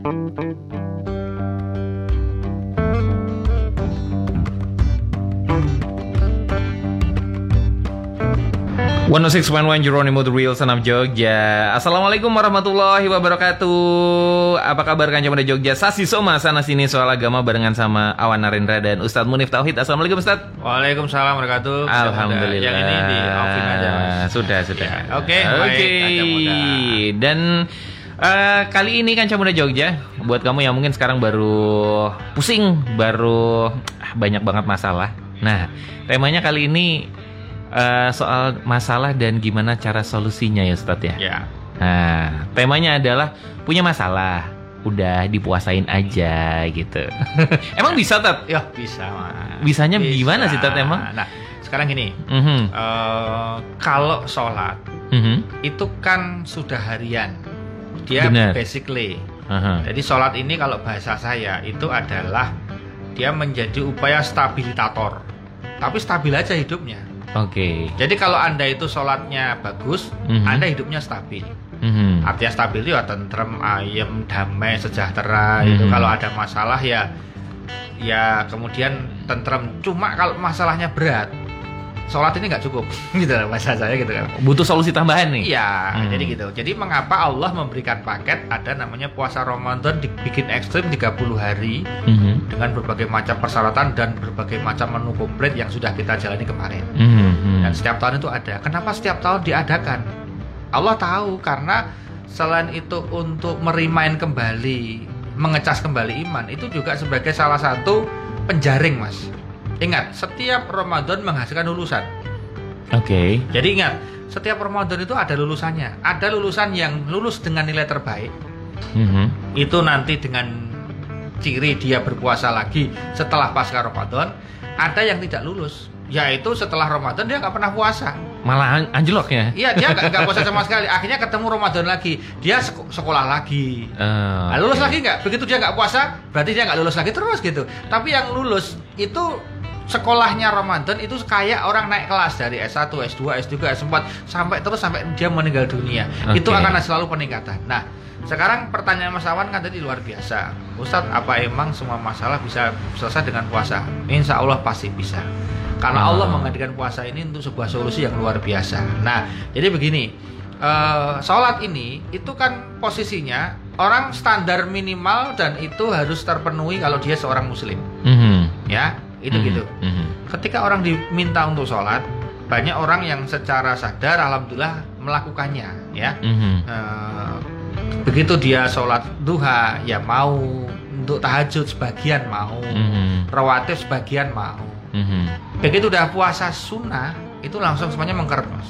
One oh six one one Jeronimo The Real of Jogja. Assalamualaikum warahmatullahi wabarakatuh. Apa kabar kan Jogja? Sasi Soma sana sini soal agama barengan sama Awan Narendra dan Ustadz Munif Tauhid. Assalamualaikum Ustadz. Waalaikumsalam warahmatullahi wabarakatuh. Alhamdulillah Yang ini di aja mas. Sudah sudah. Ya, Oke baik Kaca Muda. Dan eh, kali ini kan Muda Jogja. Buat kamu yang mungkin sekarang baru pusing Baru ah, banyak banget masalah. Nah temanya kali ini eh, soal masalah dan gimana cara solusinya ya Ustadz ya? Ya. Nah, temanya adalah punya masalah, udah dipuasain aja gitu. emang bisa Tat? Ya bisa mas. Bisanya gimana sih, Tat, emang? Nah sekarang gini. Mhm, eh, Kalau sholat mhm, Itu kan sudah harian Dia Benar. basically aha. Jadi sholat ini kalau bahasa saya Itu adalah Dia menjadi upaya stabilitator Tapi stabil aja hidupnya Oke. Jadi kalau anda itu sholatnya bagus Mhm. Anda hidupnya stabil Mhm, artinya stabil itu ya tentrem, ayem, damai, sejahtera Hmm. itu kalau ada masalah ya ya kemudian tentrem cuma kalau masalahnya berat sholat ini nggak cukup gitu lah bahasa saya gitu kan Butuh solusi tambahan nih. iya Hmm. jadi gitu jadi mengapa Allah memberikan paket ada namanya puasa Ramadan dibikin ekstrim 30 hari Mhm, dengan berbagai macam persyaratan dan berbagai macam menu komplit yang sudah kita jalani kemarin mhm, dan setiap tahun itu ada. Kenapa setiap tahun diadakan? Allah tahu karena selain itu untuk merimain kembali, mengecas kembali iman, itu juga sebagai salah satu penjaring, Mas. Ingat, setiap Ramadan menghasilkan lulusan. Oke. Jadi ingat, setiap Ramadan itu ada lulusannya. Ada lulusan yang lulus dengan nilai terbaik, Mhm, itu nanti dengan ciri dia berpuasa lagi setelah pasca Ramadan. Ada yang tidak lulus, yaitu setelah Ramadan dia nggak pernah puasa. Malah an- anjlok ya. Iya dia nggak puasa sama sekali. Akhirnya ketemu Ramadan lagi, dia sek- sekolah lagi. Nah, lulus lagi nggak? Begitu dia nggak puasa, berarti dia nggak lulus lagi terus gitu. Tapi yang lulus itu sekolahnya Ramadan itu kayak orang naik kelas dari S1, S2, S3, S4 sampai terus sampai dia meninggal dunia. Oke. Itu akan selalu peningkatan. Nah, sekarang pertanyaan Mas Awan kan tadi luar biasa. Ustadz, apa emang semua masalah bisa selesai dengan puasa? Insya Allah pasti bisa. Karena Ah. Allah menghadirkan puasa ini untuk sebuah solusi yang luar biasa. Nah, jadi begini, eh, sholat ini itu kan posisinya orang standar minimal dan itu harus terpenuhi kalau dia seorang muslim, mhm, ya itu mhm, gitu. mhm. Ketika orang diminta untuk sholat, banyak orang yang secara sadar, alhamdulillah melakukannya, ya. Mhm. Eh, begitu dia sholat duha, ya mau untuk tahajud sebagian mau, Mhm. rawatib sebagian mau. Mhm. Begitu udah puasa sunnah, itu langsung semuanya mengkeret mas.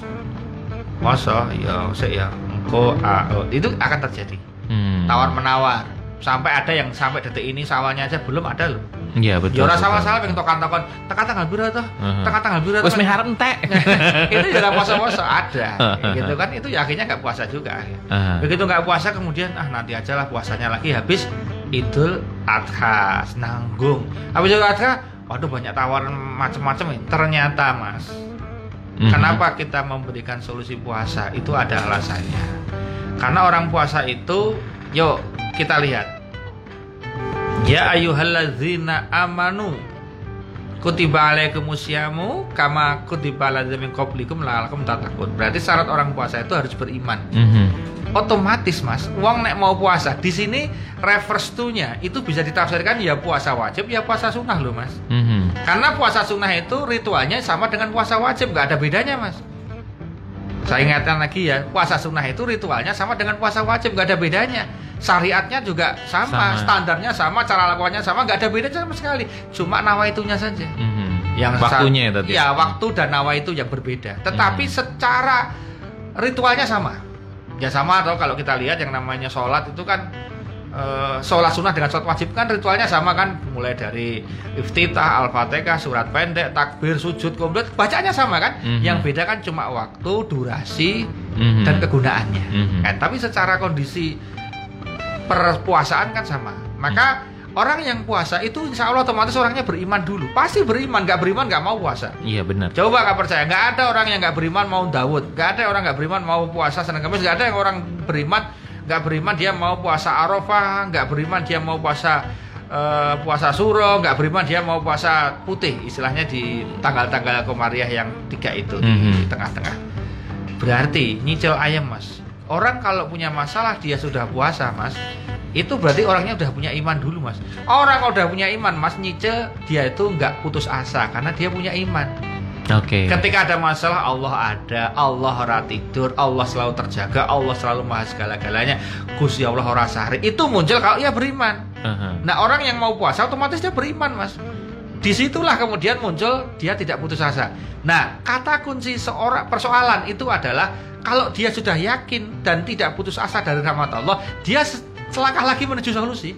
Masa ya saya ya engko ah, oh, itu akan terjadi Mhm. tawar menawar sampai ada yang sampai detik ini sawahnya aja belum ada loh. Iya betul. Ya ora salah-salah pengen tokan-tokan tekan tanggal berapa toh? Tekan tanggal berapa? Wes miharep entek. itu ya ora puasa-puasa ada gitu kan itu ya akhirnya nggak puasa juga begitu nggak puasa kemudian ah nanti aja lah puasanya lagi habis Idul Adha nanggung habis Idul Adha waduh banyak tawaran macam-macam ini. ternyata mas Mhm. kenapa kita memberikan solusi puasa itu ada alasannya karena orang puasa itu yuk kita lihat ya ayyuhalladzina amanu kutiba alaikumusyamu kama kutiba aladzina min qablikum la'allakum tattaqun. Berarti syarat orang puasa itu harus beriman. Mhm. Otomatis Mas, uang nek mau puasa di sini reverse to-nya itu bisa ditafsirkan ya puasa wajib ya puasa sunnah loh Mas. Mhm. Karena puasa sunnah itu ritualnya sama dengan puasa wajib, nggak ada bedanya Mas. Saya ingatkan lagi ya, puasa sunnah itu ritualnya sama dengan puasa wajib, nggak ada bedanya. Syariatnya juga sama, Sama. standarnya sama, cara lakukannya sama, nggak ada bedanya sama sekali. Cuma nawaitunya saja. Mhm. Yang waktunya ya tadi. Ya, waktu dan nawa itu yang berbeda. Tetapi Hmm. secara ritualnya sama. Ya sama atau kalau kita lihat yang namanya sholat itu kan eh, sholat sunnah dengan sholat wajib kan ritualnya sama kan mulai dari iftitah, al-fatihah, surat pendek, takbir, sujud, komplit bacanya sama kan? Mhm. Yang beda kan cuma waktu, durasi, Mhm. dan kegunaannya. Mhm. Kan? Tapi secara kondisi perpuasaan kan sama. Maka orang yang puasa itu insya Allah otomatis orangnya beriman dulu. Pasti beriman, nggak beriman nggak mau puasa. Iya benar. Coba nggak percaya, nggak ada orang yang nggak beriman mau Daud, nggak ada orang nggak beriman mau puasa Senin Kamis, nggak ada yang orang beriman nggak beriman dia mau puasa Arafah, nggak beriman dia mau puasa eh, puasa suro, nggak beriman dia mau puasa putih, istilahnya di tanggal-tanggal komariah yang tiga itu di Mhm. tengah-tengah. Berarti nyicil ayam mas. Orang kalau punya masalah dia sudah puasa mas, itu berarti orangnya udah punya iman dulu mas. Orang kalau udah punya iman mas nyicil dia itu nggak putus asa karena dia punya iman. Oke. Ketika ada masalah Allah ada, Allah ora tidur, Allah selalu terjaga, Allah selalu maha segala-galanya. Gusti Allah ora sahri. Itu muncul kalau ia beriman. Aha. Nah orang yang mau puasa otomatis dia beriman mas. Di situlah kemudian muncul dia tidak putus asa. Nah kata kunci seorang persoalan itu adalah kalau dia sudah yakin dan tidak putus asa dari rahmat Allah, dia se- selangkah lagi menuju solusi.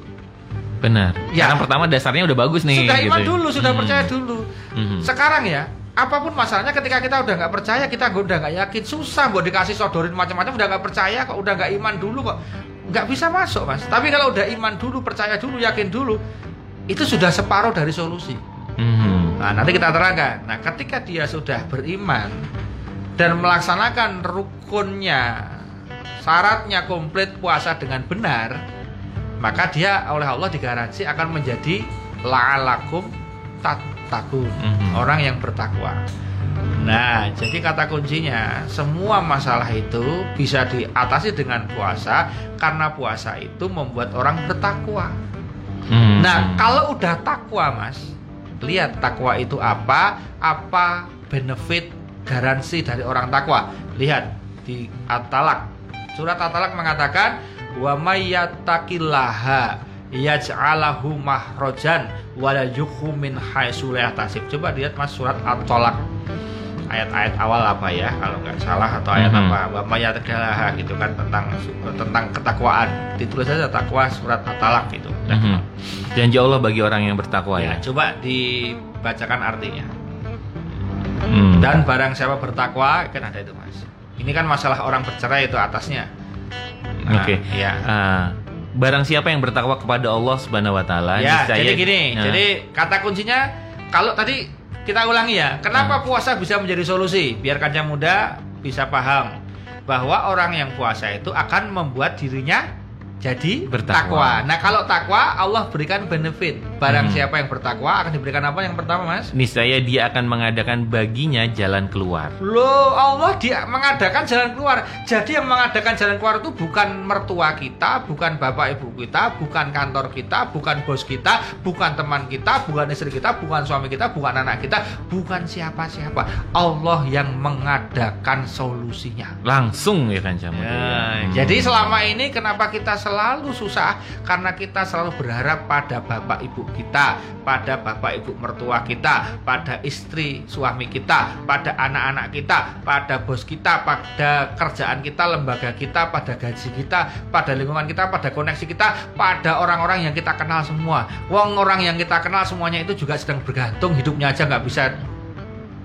Benar. Ya. Karena pertama dasarnya udah bagus nih. sudah iman gitu dulu, sudah Hmm. percaya dulu. Mhm. Sekarang ya, apa pun masalahnya ketika kita udah nggak percaya, kita udah nggak yakin, susah buat dikasih sodorin macam-macam, udah nggak percaya kok, udah nggak iman dulu kok, nggak bisa masuk mas. Tapi kalau udah iman dulu, percaya dulu, yakin dulu, itu sudah separuh dari solusi. Mhm. Nah nanti kita terangkan. Nah ketika dia sudah beriman dan melaksanakan rukunnya, syaratnya komplit puasa dengan benar, maka dia oleh Allah digaransi akan menjadi la'alakum tattaqun, Mhm. orang yang bertakwa. Nah, jadi kata kuncinya semua masalah itu bisa diatasi dengan puasa karena puasa itu membuat orang bertakwa. Mhm. Nah, kalau udah takwa, Mas, lihat takwa itu apa? Apa benefit garansi dari orang takwa? Lihat di At-Talak. Surat At-Talak mengatakan wa may yattaqillaha yaj'alahu mahrojan wa la yukhu min haitsu la yahtasib. Coba lihat Mas surat At-Talak. Ayat-ayat awal apa ya kalau nggak salah atau ayat Mhm. apa may yattaqillaha gitu kan tentang tentang ketakwaan. Ditulis saja takwa surat At-Talak gitu. Mhm. Janji Allah bagi orang yang bertakwa Ya, ya. coba dibacakan artinya. Hmm. Dan barang siapa bertakwa kan ada itu mas. Ini kan masalah orang bercerai itu atasnya. Nah, Oke. Ya. Ah, barang siapa yang bertakwa kepada Allah Subhanahu wa taala, Ya, niscaya- jadi gini. Nah, Jadi kata kuncinya kalau tadi kita ulangi ya. Kenapa puasa bisa menjadi solusi? Biar kancah muda bisa paham bahwa orang yang puasa itu akan membuat dirinya jadi Bertakwa. takwa. Nah, kalau takwa Allah berikan benefit. Barang Hmm. siapa yang bertakwa akan diberikan apa yang pertama, Mas? niscaya dia akan mengadakan baginya jalan keluar. Loh, Allah dia mengadakan jalan keluar. Jadi yang mengadakan jalan keluar itu bukan mertua kita, bukan bapak ibu kita, bukan kantor kita, bukan bos kita, bukan teman kita, bukan istri kita, bukan suami kita, bukan anak kita, bukan siapa-siapa. Allah yang mengadakan solusinya. Langsung ya kan. Ya, Jadi selama ini kenapa kita selalu susah? Karena kita selalu berharap pada bapak ibu kita, pada bapak ibu mertua kita, pada istri suami kita, pada anak-anak kita, pada bos kita, pada kerjaan kita, lembaga kita, pada gaji kita, pada lingkungan kita, pada koneksi kita, pada orang-orang yang kita kenal semua. Wong orang yang kita kenal semuanya itu juga sedang bergantung hidupnya aja nggak bisa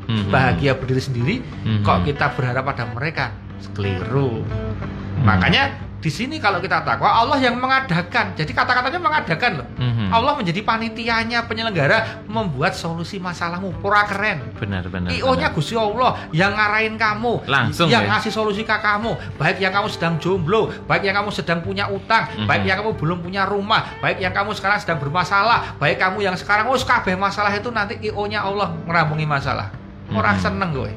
Mhm. bahagia berdiri sendiri Mhm. kok kita berharap pada mereka keliru Hmm. makanya di sini kalau kita takwa Allah yang mengadakan jadi kata-katanya mengadakan loh Mhm. Allah menjadi panitianya penyelenggara membuat solusi masalahmu pura keren Benar benar. IO nya benar. Gusti Allah yang ngarahin kamu Langsung yang ya? ngasih solusi ke kamu baik yang kamu sedang jomblo baik yang kamu sedang punya utang Mhm. baik yang kamu belum punya rumah baik yang kamu sekarang sedang bermasalah baik kamu yang sekarang oh kabeh masalah itu nanti IO nya Allah merampungi masalah orang Mhm. seneng gue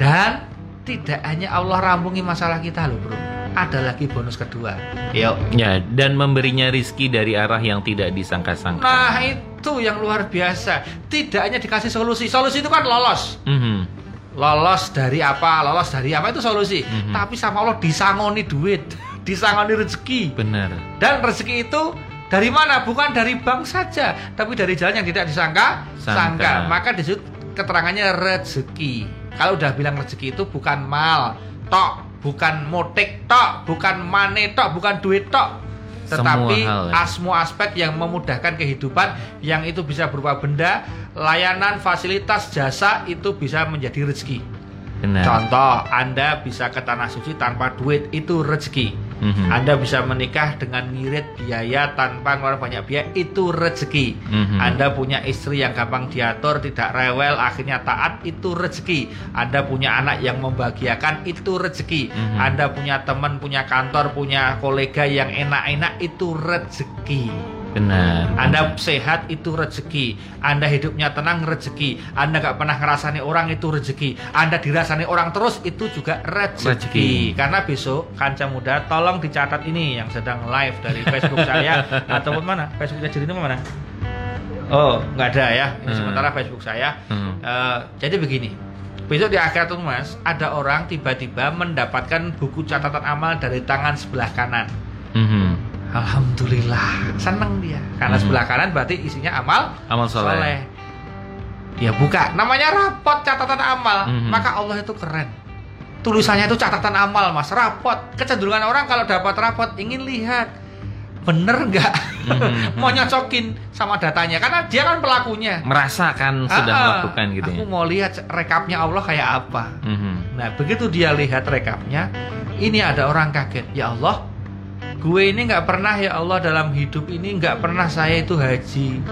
dan tidak hanya Allah rampungi masalah kita loh bro ada lagi bonus kedua. Yuk Ya, dan memberinya rizki dari arah yang tidak disangka-sangka. nah itu yang luar biasa. Tidak hanya dikasih solusi. Solusi itu kan lolos. Mhm. lolos dari apa? Lolos dari apa itu solusi. Mhm. tapi sama Allah disangoni duit disangoni rezeki. Benar. dan rezeki itu dari mana? Bukan dari bank saja tapi dari jalan yang tidak disangka Sangka. sangka. Maka disebut keterangannya rezeki. Kalau udah bilang rezeki itu bukan mal tok bukan motik tok bukan mane tok bukan duit tok tetapi Semua hal, ya. aspek yang memudahkan kehidupan yang itu bisa berupa benda layanan fasilitas jasa itu bisa menjadi rezeki Benar. Contoh, Anda bisa ke tanah suci tanpa duit itu rezeki. Mhm. Anda bisa menikah dengan ngirit biaya tanpa ngeluarin banyak biaya itu rezeki. Mhm. Anda punya istri yang gampang diatur, tidak rewel, akhirnya taat itu rezeki. Anda punya anak yang membahagiakan itu rezeki. Mhm. Anda punya teman, punya kantor, punya kolega yang enak-enak itu rezeki. Benar. Anda sehat itu rezeki. Anda hidupnya tenang rezeki. Anda nggak pernah ngerasani orang itu rezeki. Anda dirasani orang terus itu juga rezeki. Rezeki. Karena besok kanca muda tolong dicatat ini yang sedang live dari Facebook saya ataupun mana? Facebooknya jadi itu mana? Oh, nggak ada ya. Ini Hmm. sementara Facebook saya. Hmm. Eh, jadi begini. Besok di akhirat tuh mas, ada orang tiba-tiba mendapatkan buku catatan amal dari tangan sebelah kanan. Mhm. Alhamdulillah, seneng dia. Karena Hmm. sebelah kanan berarti isinya amal Amal soleh. soleh. Dia buka, namanya rapot catatan amal. Mhm. Maka Allah itu keren. Tulisannya itu catatan amal, mas. Rapot. Kecenderungan orang kalau dapat rapot ingin lihat bener nggak, Mhm. mau nyocokin sama datanya. Karena dia kan pelakunya. Merasakan sudah Ah, ah. melakukan gitu Aku ya. mau lihat rekapnya Allah kayak apa. Mhm. Nah, begitu dia lihat rekapnya, ini ada orang kaget. Ya Allah, gue ini nggak pernah ya Allah dalam hidup ini nggak pernah saya itu haji.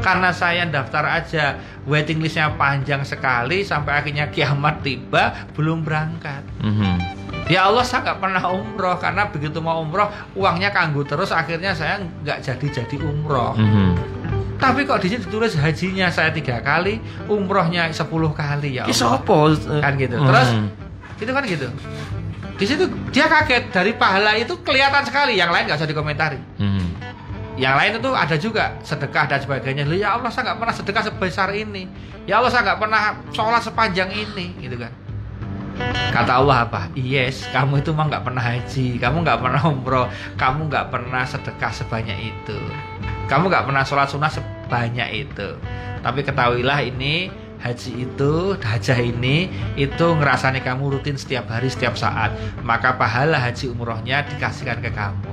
Karena saya daftar aja, waiting listnya panjang sekali sampai akhirnya kiamat tiba belum berangkat. Mhm. Ya Allah saya nggak pernah umroh karena begitu mau umroh uangnya kanggu terus akhirnya saya nggak jadi-jadi umroh. Mhm. Tapi kok di sini ditulis hajinya saya tiga kali, umrohnya 10 kali ya Allah. sopo? Kan gitu. Terus Mhm. itu kan gitu di situ dia kaget. Dari pahala itu kelihatan sekali. Yang lain nggak usah dikomentari. Mhm. yang lain itu ada juga sedekah dan sebagainya. Ya Allah saya nggak pernah sedekah sebesar ini. Ya Allah saya nggak pernah sholat sepanjang ini gitu kan. Kata Allah apa? Yes kamu itu mah nggak pernah haji kamu nggak pernah umroh kamu nggak pernah sedekah sebanyak itu. Kamu nggak pernah sholat sunnah sebanyak itu. Tapi ketahuilah ini haji itu hajah ini itu ngerasani kamu rutin setiap hari setiap saat maka pahala haji umrohnya dikasihkan ke kamu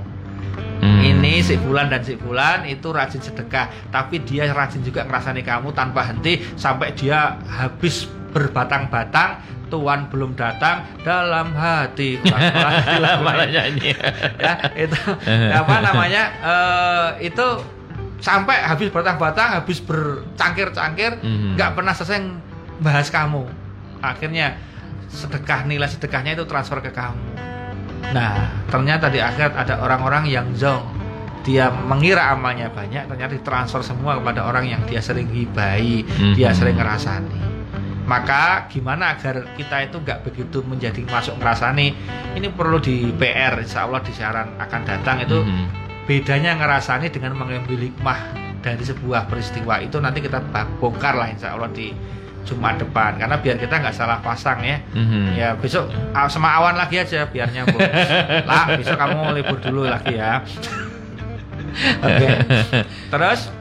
Mhm. ini si bulan dan si bulan itu rajin sedekah tapi dia rajin juga ngerasani kamu tanpa henti sampai dia habis berbatang-batang Tuhan belum datang dalam hati malah nyanyi. ya itu apa namanya eh, itu sampai habis batang-batang habis bercangkir-cangkir Mhm. nggak pernah selesai bahas kamu akhirnya sedekah nilai sedekahnya itu transfer ke kamu nah ternyata di akhirat ada orang-orang yang zong dia mengira amalnya banyak ternyata ditransfer semua kepada orang yang dia sering hibai dia Mhm. sering ngerasani maka gimana agar kita itu nggak begitu menjadi masuk ngerasani ini perlu di PR insya Allah di siaran akan datang itu Mhm. Bedanya ngerasani dengan mengambil hikmah dari sebuah peristiwa itu nanti kita bongkar lah insya Allah di Jumat depan. Karena biar kita nggak salah pasang ya. Mhm. ya besok ah, sama awan lagi aja biar nyambung. Lah besok kamu libur dulu lagi ya. Oke. Terus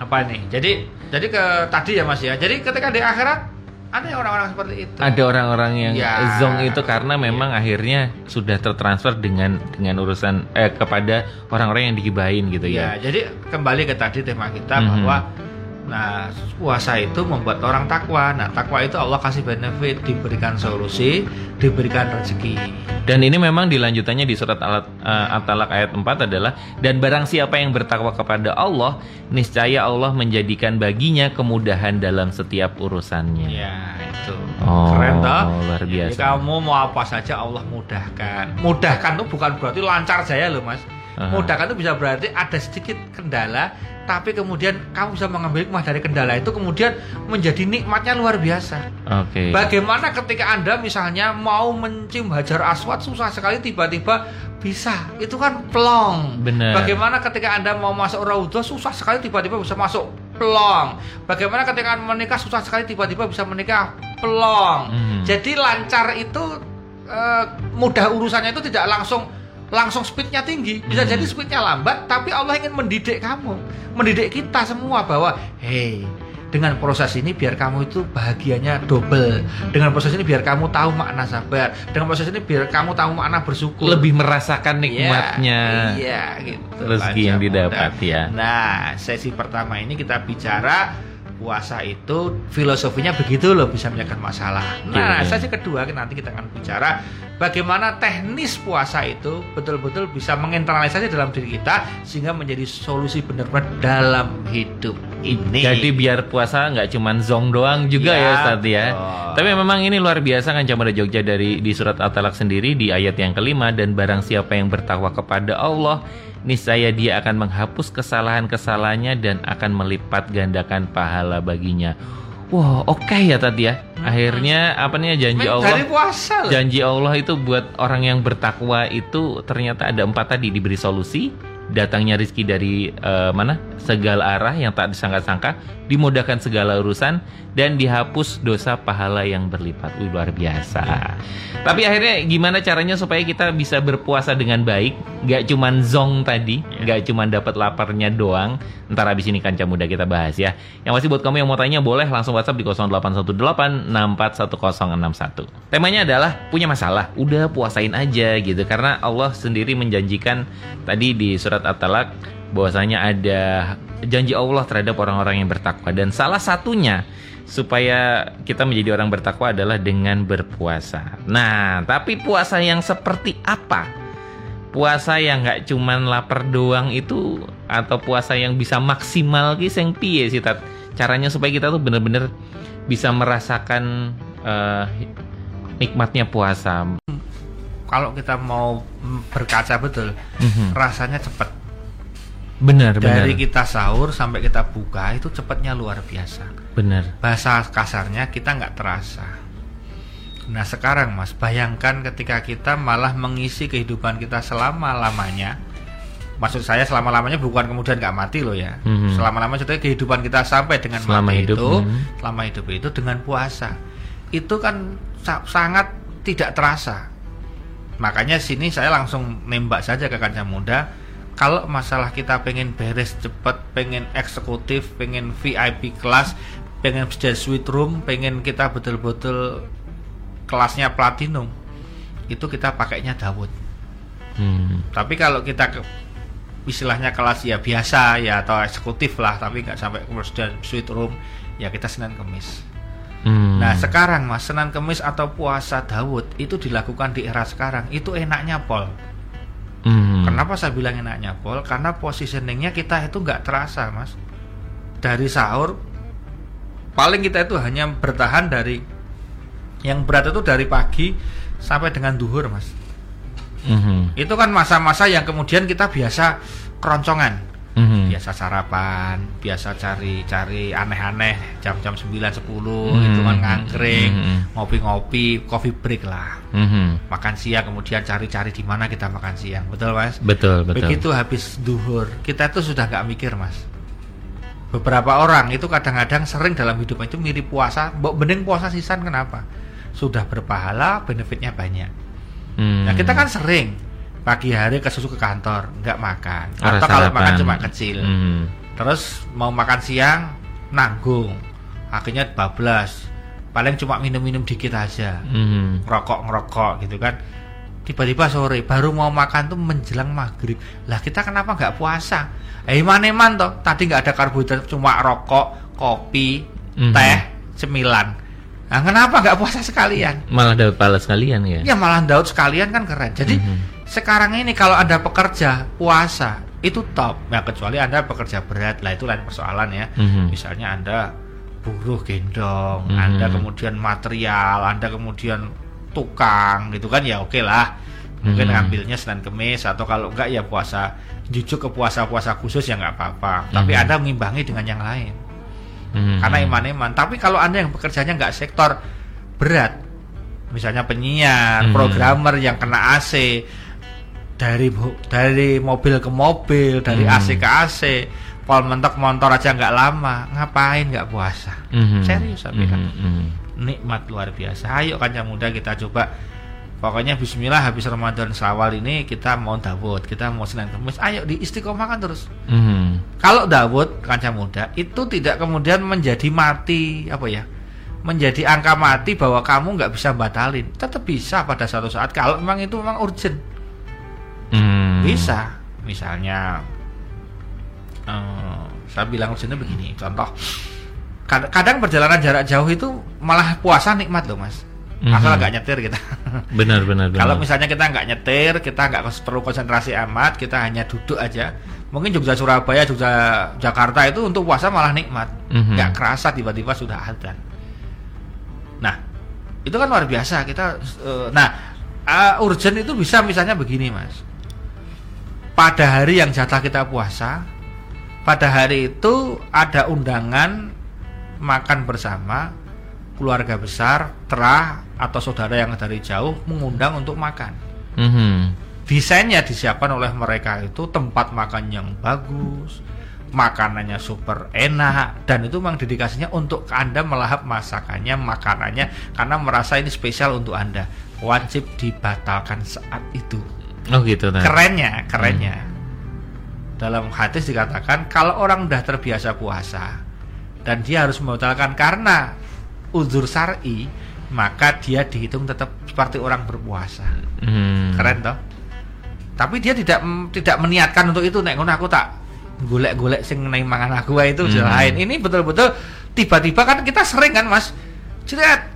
apa nih jadi jadi ke tadi ya mas ya. Jadi ketika di akhirat ada orang-orang seperti itu Ada orang-orang yang Ya. zong itu karena memang akhirnya sudah tertransfer dengan dengan urusan eh kepada orang-orang yang digibahin gitu Ya, ya. jadi kembali ke tadi tema kita Mhm. bahwa nah puasa itu membuat orang takwa. Nah, takwa itu Allah kasih benefit, diberikan solusi, diberikan rezeki. Dan ini memang dilanjutannya di surat Al- eh, At-Talaq ayat 4 adalah dan barang siapa yang bertakwa kepada Allah, niscaya Allah menjadikan baginya kemudahan dalam setiap urusannya. Ya, itu. Oh, Keren toh? luar Jadi biasa. kamu mau apa saja Allah mudahkan. Mudahkan itu bukan berarti lancar jaya loh, Mas. Aha. Mudahkan itu bisa berarti ada sedikit kendala, tapi kemudian kamu bisa mengambil hikmah dari kendala itu kemudian menjadi nikmatnya luar biasa. Oke. Bagaimana ketika Anda misalnya mau mencium hajar aswad susah sekali tiba-tiba bisa. Itu kan plong. Benar. Bagaimana ketika Anda mau masuk raudhah susah sekali tiba-tiba bisa masuk plong. Bagaimana ketika menikah susah sekali tiba-tiba bisa menikah plong. Mhm. Jadi lancar itu eh, mudah urusannya itu tidak langsung langsung speednya tinggi. Bisa jadi speednya lambat tapi Allah ingin mendidik kamu. Mendidik kita semua bahwa hey dengan proses ini biar kamu itu bahagianya double. Dengan proses ini biar kamu tahu makna sabar. Dengan proses ini biar kamu tahu makna bersyukur. Lebih merasakan nikmatnya. iya gitu. Rezeki yang didapat, ya. nah sesi pertama ini kita bicara puasa itu filosofinya begitu loh bisa menyelesaikan masalah. Nah, Iya. sesi kedua nanti kita akan bicara bagaimana teknis puasa itu betul-betul bisa menginternalisasi dalam diri kita sehingga menjadi solusi benar-benar dalam hidup ini. Jadi biar puasa nggak cuman zong doang juga ya, Ya, Ustaz ya. betul. Tapi memang ini luar biasa kan Camara Jogja dari di surat At-Talaq sendiri di ayat yang kelima dan barang siapa yang bertakwa kepada Allah niscaya dia akan menghapus kesalahan-kesalahannya dan akan melipat gandakan pahala baginya. Wah, oke ya tadi ya. Akhirnya apa nih janji Men- Allah puasa loh. Janji Allah itu buat orang yang bertakwa itu ternyata ada empat tadi diberi solusi, datangnya rizki dari eh, mana segala arah yang tak disangka-sangka, dimudahkan segala urusan dan dihapus dosa pahala yang berlipat. Wih, luar biasa. Tapi akhirnya gimana caranya supaya kita bisa berpuasa dengan baik, nggak cuman zong tadi, nggak cuman dapat laparnya doang. Ntar abis ini kanca muda kita bahas ya. Yang pasti buat kamu yang mau tanya boleh langsung WhatsApp di 0818 641061. Temanya adalah punya masalah, udah puasain aja gitu karena Allah sendiri menjanjikan tadi di surat At-Talaq bahwasanya ada janji Allah terhadap orang-orang yang bertakwa dan salah satunya supaya kita menjadi orang bertakwa adalah dengan berpuasa. Nah, tapi puasa yang seperti apa? Puasa yang nggak cuman lapar doang itu atau puasa yang bisa maksimal ki sing piye sih Tat? Caranya supaya kita tuh bener-bener bisa merasakan eh, nikmatnya puasa. Kalau kita mau berkaca betul, Mhm. rasanya cepat. Benar, benar. Dari kita sahur sampai kita buka itu cepatnya luar biasa. Benar. Bahasa kasarnya kita nggak terasa. Nah sekarang mas, bayangkan ketika kita malah mengisi kehidupan kita selama-lamanya. Maksud saya selama-lamanya bukan kemudian nggak mati loh ya. Mhm. Selama-lamanya maksudnya kehidupan kita sampai dengan Selama mati hidup, itu, mhm. selama hidup itu dengan puasa. Itu kan sa- sangat tidak terasa. Makanya sini saya langsung nembak saja ke kancah muda. Kalau masalah kita pengen beres cepet, pengen eksekutif, pengen VIP kelas, pengen sudah suite room, pengen kita betul-betul kelasnya platinum, itu kita pakainya Dawud. Hmm. Tapi kalau kita ke, istilahnya kelas ya biasa ya atau eksekutif lah, tapi nggak sampai sudah suite room, ya kita Senin Kemis. Hmm. Nah sekarang mas Senin Kemis atau puasa Dawud itu dilakukan di era sekarang itu enaknya pol. Hmm. Kenapa saya bilang enaknya pol? Karena positioningnya kita itu nggak terasa mas. Dari sahur paling kita itu hanya bertahan dari yang berat itu dari pagi sampai dengan duhur mas. Mhm. Itu kan masa-masa yang kemudian kita biasa keroncongan. Mhm. Biasa sarapan, biasa cari-cari aneh-aneh jam-jam 9 10 Hmm. itu kan ngangkring, Hmm. ngopi-ngopi, coffee break lah. Mhm. Makan siang kemudian cari-cari di mana kita makan siang. Betul, Mas? Betul, betul. Begitu habis duhur, kita itu sudah nggak mikir, Mas. Beberapa orang itu kadang-kadang sering dalam hidupnya itu mirip puasa, bening puasa sisan kenapa? Sudah berpahala, benefitnya banyak. Hmm. Nah, kita kan sering pagi hari ke susu ke kantor, nggak makan. Ora Atau kalau makan cuma kecil. Mhm. Terus mau makan siang nanggung. Akhirnya bablas. Paling cuma minum-minum dikit aja. Mhm. Ngerokok-ngerokok gitu kan. Tiba-tiba sore baru mau makan tuh menjelang maghrib. Lah kita kenapa nggak puasa? Eh iman-iman toh. Tadi nggak ada karbohidrat cuma rokok, kopi, Mhm. teh, cemilan. Nah kenapa nggak puasa sekalian? Malah dapat pahala sekalian ya. Ya malah Daud sekalian kan keren. Jadi Mhm. sekarang ini kalau anda pekerja puasa itu top. Ya kecuali anda pekerja berat lah itu lain persoalan ya. Mhm. Misalnya anda buruh gendong, Mhm. anda kemudian material, anda kemudian tukang gitu kan ya oke lah. Mungkin Mhm. ngambilnya Senin Kemis atau kalau enggak ya puasa jujuk ke puasa-puasa khusus ya nggak apa-apa. Tapi Mhm. anda mengimbangi dengan yang lain Mhm. karena iman-iman. Tapi kalau anda yang bekerjanya nggak sektor berat, misalnya penyiar, Hmm. programmer yang kena AC dari dari mobil ke mobil, dari Hmm. AC ke AC, pol mentok motor aja nggak lama, ngapain nggak puasa? Mhm. Serius saya bilang. Mhm. Mhm. Nikmat luar biasa. Ayo kancah muda kita coba. Pokoknya Bismillah habis Ramadan Syawal ini kita mau Dawud, kita mau Senin Kemis. Ayo di istiqomahkan terus. Mhm. Kalau Dawud kancah muda itu tidak kemudian menjadi mati apa ya? Menjadi angka mati bahwa kamu nggak bisa batalin. Tetap bisa pada satu saat kalau memang itu memang urgent. Mhm. Bisa. Misalnya eh, saya bilang urgentnya begini, contoh kad- kadang perjalanan jarak jauh itu malah puasa nikmat loh mas Mhm. asal nggak nyetir kita. Benar benar benar. Kalau misalnya kita nggak nyetir, kita nggak perlu konsentrasi amat, kita hanya duduk aja. Mungkin Jogja Surabaya, Jogja Jakarta itu untuk puasa malah nikmat, Mhm. nggak kerasa tiba-tiba sudah adzan. Nah, itu kan luar biasa kita. eh, nah, uh, urgent itu bisa misalnya begini, mas. Pada hari yang jatah kita puasa, pada hari itu ada undangan makan bersama keluarga besar, terah atau saudara yang dari jauh mengundang untuk makan. Mhm. Desainnya disiapkan oleh mereka itu tempat makan yang bagus, makanannya super enak dan itu memang dedikasinya untuk Anda melahap masakannya, makanannya karena merasa ini spesial untuk Anda. Wajib dibatalkan saat itu. Oh gitu. Nah. Kerennya, kerennya. Dalam hadis dikatakan kalau orang udah terbiasa puasa dan dia harus membatalkan karena uzur syar'i, maka dia dihitung tetap seperti orang berpuasa. Mhm. Keren toh? Tapi dia tidak tidak meniatkan untuk itu nek ngono aku tak golek-golek sing nang mangan aku itu Hmm. lain. Ini betul-betul tiba-tiba kan kita sering kan Mas. Cret.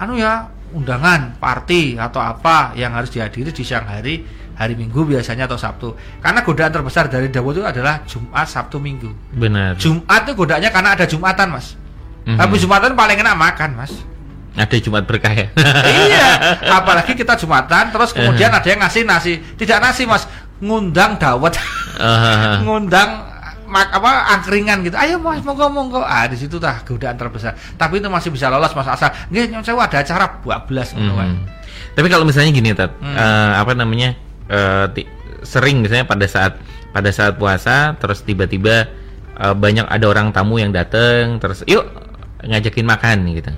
Anu ya, undangan, party atau apa yang harus dihadiri di siang hari, hari Minggu biasanya atau Sabtu. Karena godaan terbesar dari Dawud itu adalah Jumat, Sabtu, Minggu. Benar. Jumat itu godaannya karena ada Jumatan, Mas. Mhm. Tapi Jumatan paling enak makan, Mas. Ada Jumat berkah ya. iya, apalagi kita Jumatan terus kemudian ada yang ngasih nasi. Tidak nasi, Mas. Ngundang dawet. Ah. ngundang mak apa angkringan gitu. Ayo Mas, monggo monggo. Ah, di situ tah godaan terbesar. Tapi itu masih bisa lolos Mas asal. Nggih, nyon sewu ada acara 12 ngono wae. Mhm. Tapi kalau misalnya gini, Tat, Hmm. eh, apa namanya? eh, ti- sering misalnya pada saat pada saat puasa terus tiba-tiba eh, banyak ada orang tamu yang datang terus yuk ngajakin makan gitu.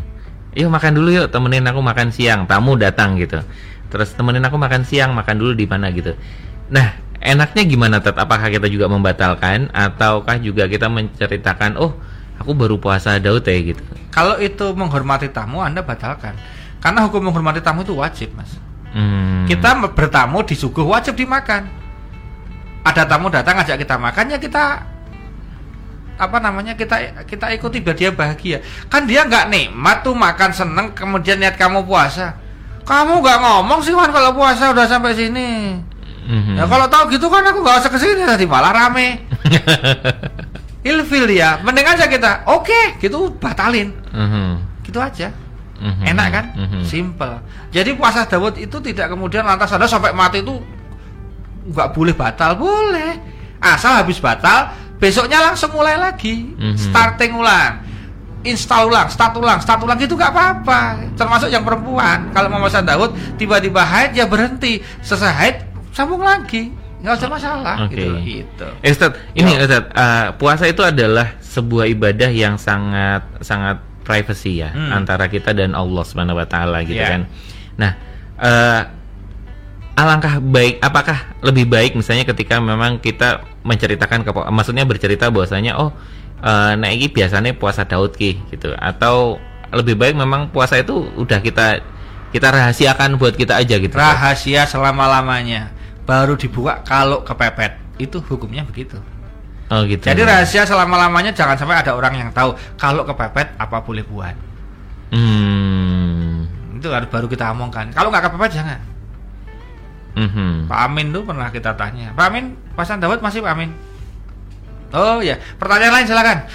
Yuk makan dulu yuk, temenin aku makan siang. Tamu datang gitu. Terus temenin aku makan siang, makan dulu di mana gitu. Nah, enaknya gimana Tat? Apakah kita juga membatalkan ataukah juga kita menceritakan, "Oh, aku baru puasa Daud ya gitu." Kalau itu menghormati tamu Anda batalkan. Karena hukum menghormati tamu itu wajib, Mas. Hmm. Kita bertamu disuguh wajib dimakan. Ada tamu datang ngajak kita makan ya kita apa namanya kita kita ikuti biar dia bahagia. Kan dia nggak nikmat tuh makan seneng kemudian niat kamu puasa. Kamu nggak ngomong sih Wan kalau puasa udah sampai sini. Mhm. Ya kalau tahu gitu kan aku nggak usah ke sini tadi malah rame. Ilfil dia, mending aja kita. Oke, gitu batalin. Mhm. Gitu aja. Mhm. Enak kan? Mhm. Simple. Jadi puasa Dawud itu tidak kemudian lantas ada sampai mati itu nggak boleh batal, boleh. Asal habis batal, besoknya langsung mulai lagi, Mhm. starting ulang, install ulang, start ulang, start ulang itu nggak apa-apa. Termasuk yang perempuan, kalau mau puasa Dawud tiba-tiba haid ya berhenti, selesai haid sambung lagi, nggak usah masalah Oke. gitu. gitu. Ustadz, ini Ya. Ustadz, eh, puasa itu adalah sebuah ibadah yang sangat sangat privacy ya Hmm. antara kita dan Allah Subhanahu wa taala gitu Ya. kan. Nah, eh, alangkah baik apakah lebih baik misalnya ketika memang kita menceritakan ke maksudnya bercerita bahwasanya oh eh nah ini biasanya puasa Daud ki gitu atau lebih baik memang puasa itu udah kita kita rahasiakan buat kita aja gitu. Rahasia selama-lamanya baru dibuka kalau kepepet. Itu hukumnya begitu. Oh gitu. Jadi rahasia selama-lamanya jangan sampai ada orang yang tahu kalau kepepet apa boleh buat. Hmm. Itu harus baru kita omongkan. Kalau nggak kepepet jangan. Mhm. Pak Amin tuh pernah kita tanya. Pak Amin, pasan Dawud masih Pak Amin? Oh ya, pertanyaan lain silakan.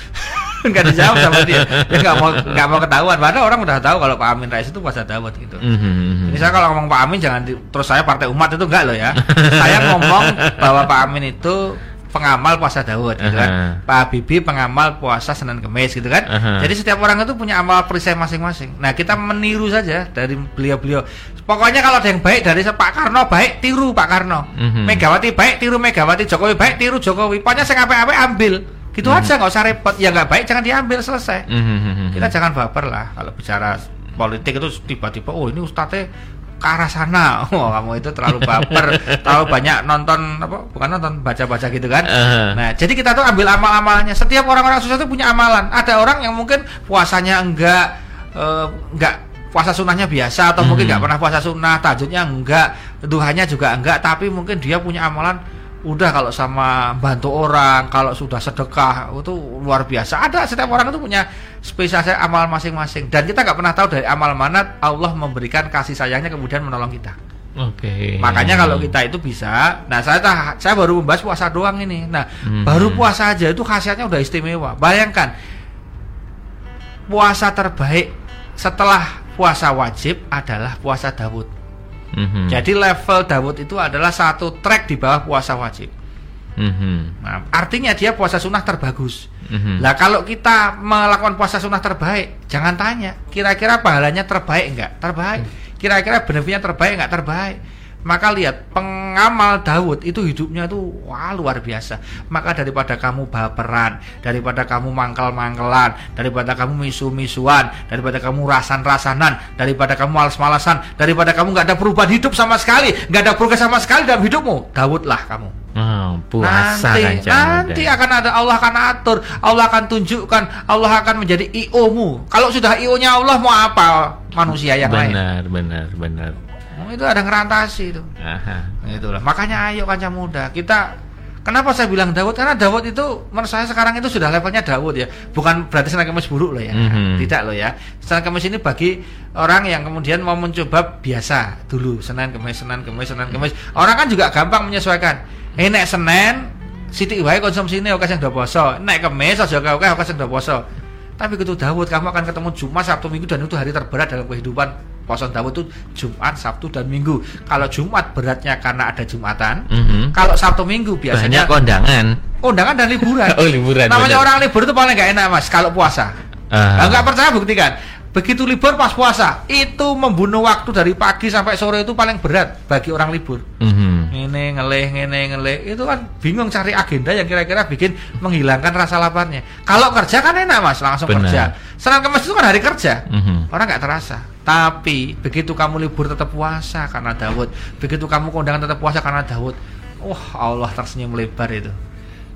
Nggak dijawab sama dia. Dia nggak mau nggak mau ketahuan. Padahal orang udah tahu kalau Pak Amin Rais itu puasa Dawud gitu. Mhm. Ini saya kalau ngomong Pak Amin jangan di- terus saya partai umat itu enggak loh ya. saya ngomong bahwa Pak Amin itu pengamal puasa Daud gitu kan. Aha. Pak Habibie pengamal puasa Senin Kemis gitu kan. Aha. Jadi setiap orang itu punya amal perisai masing-masing. Nah, kita meniru saja dari beliau-beliau. Pokoknya kalau ada yang baik dari Pak Karno baik tiru Pak Karno. Mhm. Megawati baik tiru Megawati, Jokowi baik tiru Jokowi. Pokoknya saya apa-apa ambil. Gitu Mhm. aja nggak usah repot. Ya nggak baik jangan diambil selesai Mhm. kita jangan baper lah kalau bicara politik itu tiba-tiba oh ini ustadznya ke arah sana oh kamu itu terlalu baper terlalu banyak nonton apa bukan nonton baca-baca gitu kan Aha. nah jadi kita tuh ambil amal-amalnya setiap orang-orang sukses itu punya amalan ada orang yang mungkin puasanya enggak eh, enggak puasa sunnahnya biasa atau mungkin Hmm. enggak pernah puasa sunnah tahajudnya enggak duhanya juga enggak tapi mungkin dia punya amalan udah kalau sama bantu orang, kalau sudah sedekah itu luar biasa. Ada setiap orang itu punya spesialisasi amal masing-masing dan kita nggak pernah tahu dari amal mana Allah memberikan kasih sayangnya kemudian menolong kita. Oke. Makanya kalau kita itu bisa, nah saya tah- saya baru membahas puasa doang ini. Nah, Mhm. baru puasa aja itu khasiatnya udah istimewa. Bayangkan puasa terbaik setelah puasa wajib adalah puasa Dawud. Mhm. Jadi level Dawud itu adalah satu track di bawah puasa wajib. Mhm. Nah, artinya dia puasa sunnah terbagus. Mhm. Lah kalau kita melakukan puasa sunnah terbaik, jangan tanya, kira-kira pahalanya terbaik enggak? Terbaik. Kira-kira benefitnya terbaik enggak? Terbaik. Maka lihat pengamal Daud itu hidupnya tuh wah luar biasa. Maka daripada kamu baperan, daripada kamu mangkel-mangkelan, daripada kamu misu-misuan, daripada kamu rasan-rasanan, daripada kamu malas-malasan, daripada kamu nggak ada perubahan hidup sama sekali, nggak ada progres sama sekali dalam hidupmu, Daudlah kamu Oh, puasa nanti, kan nanti Muda. akan ada Allah akan atur, Allah akan tunjukkan, Allah akan menjadi IO mu. Kalau sudah IO-nya Allah mau apa manusia yang lain? Benar, benar, benar. Oh, itu ada ngerantasi itu. Aha. Itulah. Makanya ayo kanca muda, kita Kenapa saya bilang Dawud? Karena Dawud itu menurut saya sekarang itu sudah levelnya Dawud ya. Bukan berarti Senin Kemis buruk loh ya. Mhm. Tidak loh ya. Senin Kemis ini bagi orang yang kemudian mau mencoba biasa dulu. Senin Kemis, Senin Kemis, Senin Kemis. Orang kan juga gampang menyesuaikan. Eh nek Senin Siti wae konsumsi ini oke sing do poso. Nek Kemis aja oke oke sing do poso. Tapi gitu Dawud kamu akan ketemu Jumat, Sabtu, Minggu dan itu hari terberat dalam kehidupan. Puasa Dawud itu Jumat, Sabtu dan Minggu. Kalau Jumat beratnya karena ada Jumatan. Mhm. Kalau Sabtu Minggu Banyak biasanya kondangan. undangan dan liburan. Oh, liburan. Namanya benar. orang libur itu paling nggak enak mas kalau puasa. Ah. Nah, nggak percaya buktikan. Begitu libur pas puasa itu membunuh waktu dari pagi sampai sore itu paling berat bagi orang libur. Mhm. Ini ngeleh, ngene ngeleh itu kan bingung cari agenda yang kira-kira bikin menghilangkan rasa laparnya. Kalau kerja kan enak mas langsung Benar. kerja. Senin Kamis itu kan hari kerja. Mhm. Orang nggak terasa. Tapi begitu kamu libur tetap puasa karena Daud, begitu kamu kondangan tetap puasa karena Daud, wah Allah tersenyum lebar itu.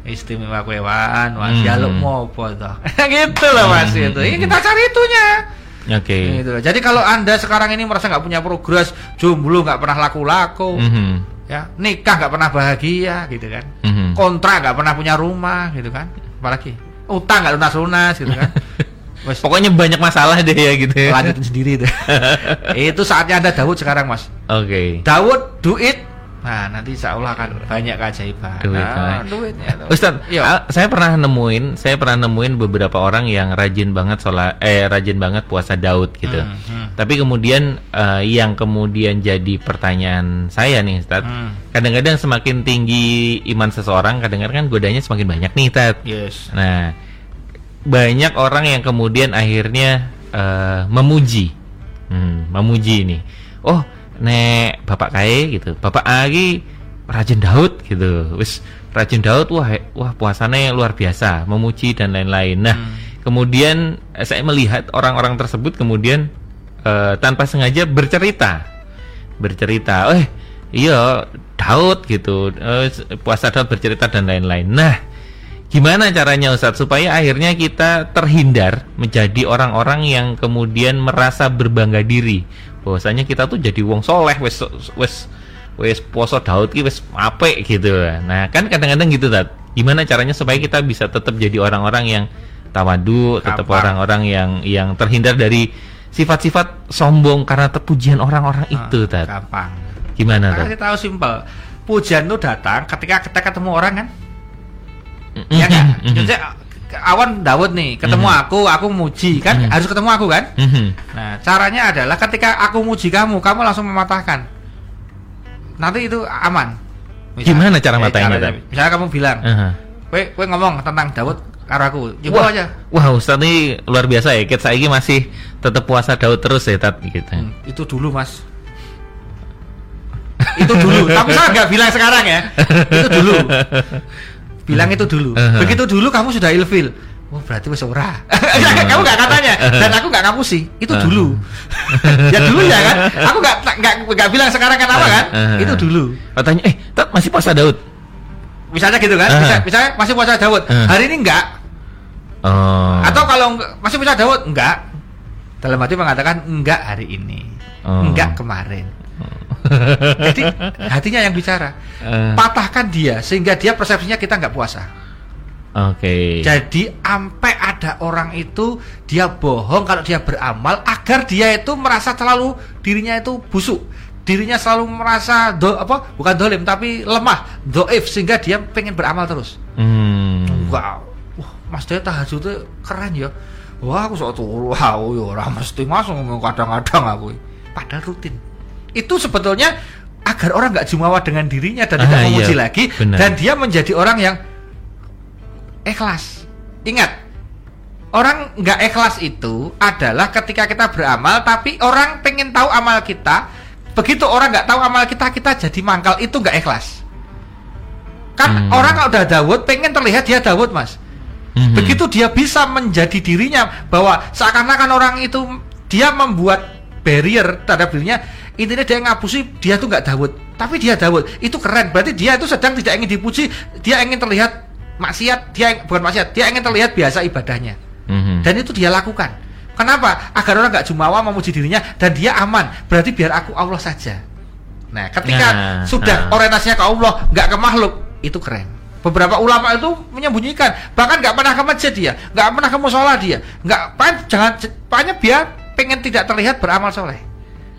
Istimewa kewaan, mas. Hmm. Jaluk mau apa toh? gitu loh mas Hmm. itu. Ini kita cari itunya. Oke. Gitu loh. Jadi kalau anda sekarang ini merasa nggak punya progres, jomblo nggak pernah laku-laku, Mhm. ya nikah nggak pernah bahagia, gitu kan? Mhm. Kontrak nggak pernah punya rumah, gitu kan? Apalagi utang nggak lunas-lunas, gitu kan? Wes, Pokoknya banyak masalah deh ya gitu ya. lanjutin sendiri itu. itu saatnya ada Daud sekarang mas. Oke. Daud do it. Nah nanti insya Allah akan banyak keajaiban. Duit, nah, duitnya. tuh. Ustaz, Iya. ah, saya pernah nemuin, saya pernah nemuin beberapa orang yang rajin banget sholat, eh rajin banget puasa Daud gitu. Hmm, hmm. Tapi kemudian eh, yang kemudian jadi pertanyaan saya nih, Ustaz. Hmm. Kadang-kadang semakin tinggi iman seseorang, kadang-kadang kan godanya semakin banyak nih, Ustaz. Yes. Nah, banyak orang yang kemudian akhirnya eh, memuji, Hmm, memuji nih. Oh, nek bapak kae gitu, bapak lagi rajin Daud gitu, wis rajin Daud, wah wah puasanya luar biasa, memuji dan lain-lain. Nah, Hmm. kemudian eh, saya melihat orang-orang tersebut kemudian eh, tanpa sengaja bercerita, bercerita, eh iya Daud gitu, eh, puasa Daud bercerita dan lain-lain. Nah, Gimana caranya Ustadz supaya akhirnya kita terhindar menjadi orang-orang yang kemudian merasa berbangga diri bahwasanya kita tuh jadi wong soleh wes wes wes poso Daud ki wes apik gitu. Nah, kan kadang-kadang gitu Tat. Gimana caranya supaya kita bisa tetap jadi orang-orang yang tawadu, tetap orang-orang yang yang terhindar dari sifat-sifat sombong karena terpujian orang-orang itu Ah, Tat. Gampang. Gimana Tat? kita tahu simpel. Pujian itu datang ketika kita ketemu orang kan? Mhm, Ya kan? Awan Daud nih, ketemu Mhm. aku, aku muji kan? Mhm. Harus ketemu aku kan? mhm. Nah, caranya adalah ketika aku muji kamu, kamu langsung mematahkan. Nanti itu aman. Gimana cara eh, matanya, Tat? Misalnya kamu bilang, Aha. "Kowe kowe ngomong tentang Daud karo aku." Coba Wah, aja. wah Ustadz ini luar biasa ya. Kita saiki masih tetap puasa Daud terus ya, Tat gitu. Hmm, itu dulu, Mas. itu dulu. Tapi saya nggak bilang sekarang ya. Itu dulu. Bilang itu dulu. Begitu dulu kamu sudah ilfil. Oh berarti wis ora. kamu nggak katanya dan aku nggak ngapusi. Itu dulu. ya dulu ya kan. Aku nggak nggak nggak bilang sekarang kenapa kan. Itu dulu. Katanya, eh, Tat masih puasa Daud. Misalnya gitu kan. Bisa- Misalnya masih puasa Daud. Hari ini enggak. Oh. Atau kalau masih puasa Daud enggak. Dalam hati mengatakan enggak hari ini. Oh. Enggak kemarin. Jadi hatinya yang bicara. Eh, Patahkan dia sehingga dia persepsinya kita nggak puasa. Oke. Jadi sampai ada orang itu dia bohong kalau dia beramal agar dia itu merasa selalu dirinya itu busuk. Dirinya selalu merasa do, apa bukan dolim tapi lemah, doif sehingga dia pengen beramal terus. Hmm. Wow, wah, Mas Daya tahajud itu keren ya. Wah, aku turu, wow, ya ora mesti mas ngomong kadang-kadang aku. Padahal rutin. Itu sebetulnya agar orang nggak jumawa dengan dirinya dan tidak Ah, memuji iya, lagi benar. dan dia menjadi orang yang ikhlas. Ingat, orang nggak ikhlas itu adalah ketika kita beramal tapi orang pengen tahu amal kita. Begitu orang nggak tahu amal kita, kita jadi mangkal itu nggak ikhlas. Kan Hmm. orang kalau udah Dawud pengen terlihat dia Dawud mas. Mhm. Begitu dia bisa menjadi dirinya bahwa seakan-akan orang itu dia membuat barrier terhadap dirinya intinya dia ngapusi dia tuh nggak Dawud. Tapi dia Dawud. Itu keren. Berarti dia itu sedang tidak ingin dipuji. Dia ingin terlihat maksiat. Dia bukan maksiat. Dia ingin terlihat biasa ibadahnya. Mhm. dan itu dia lakukan. Kenapa? Agar orang nggak jumawa memuji dirinya dan dia aman. Berarti biar aku Allah saja. Nah ketika Nah, sudah nah. orientasinya ke Allah nggak ke makhluk itu keren. Beberapa ulama itu menyembunyikan. Bahkan nggak pernah ke masjid dia nggak pernah ke musola dia. Nggak pan- jangan banyak dia pengen tidak terlihat beramal soleh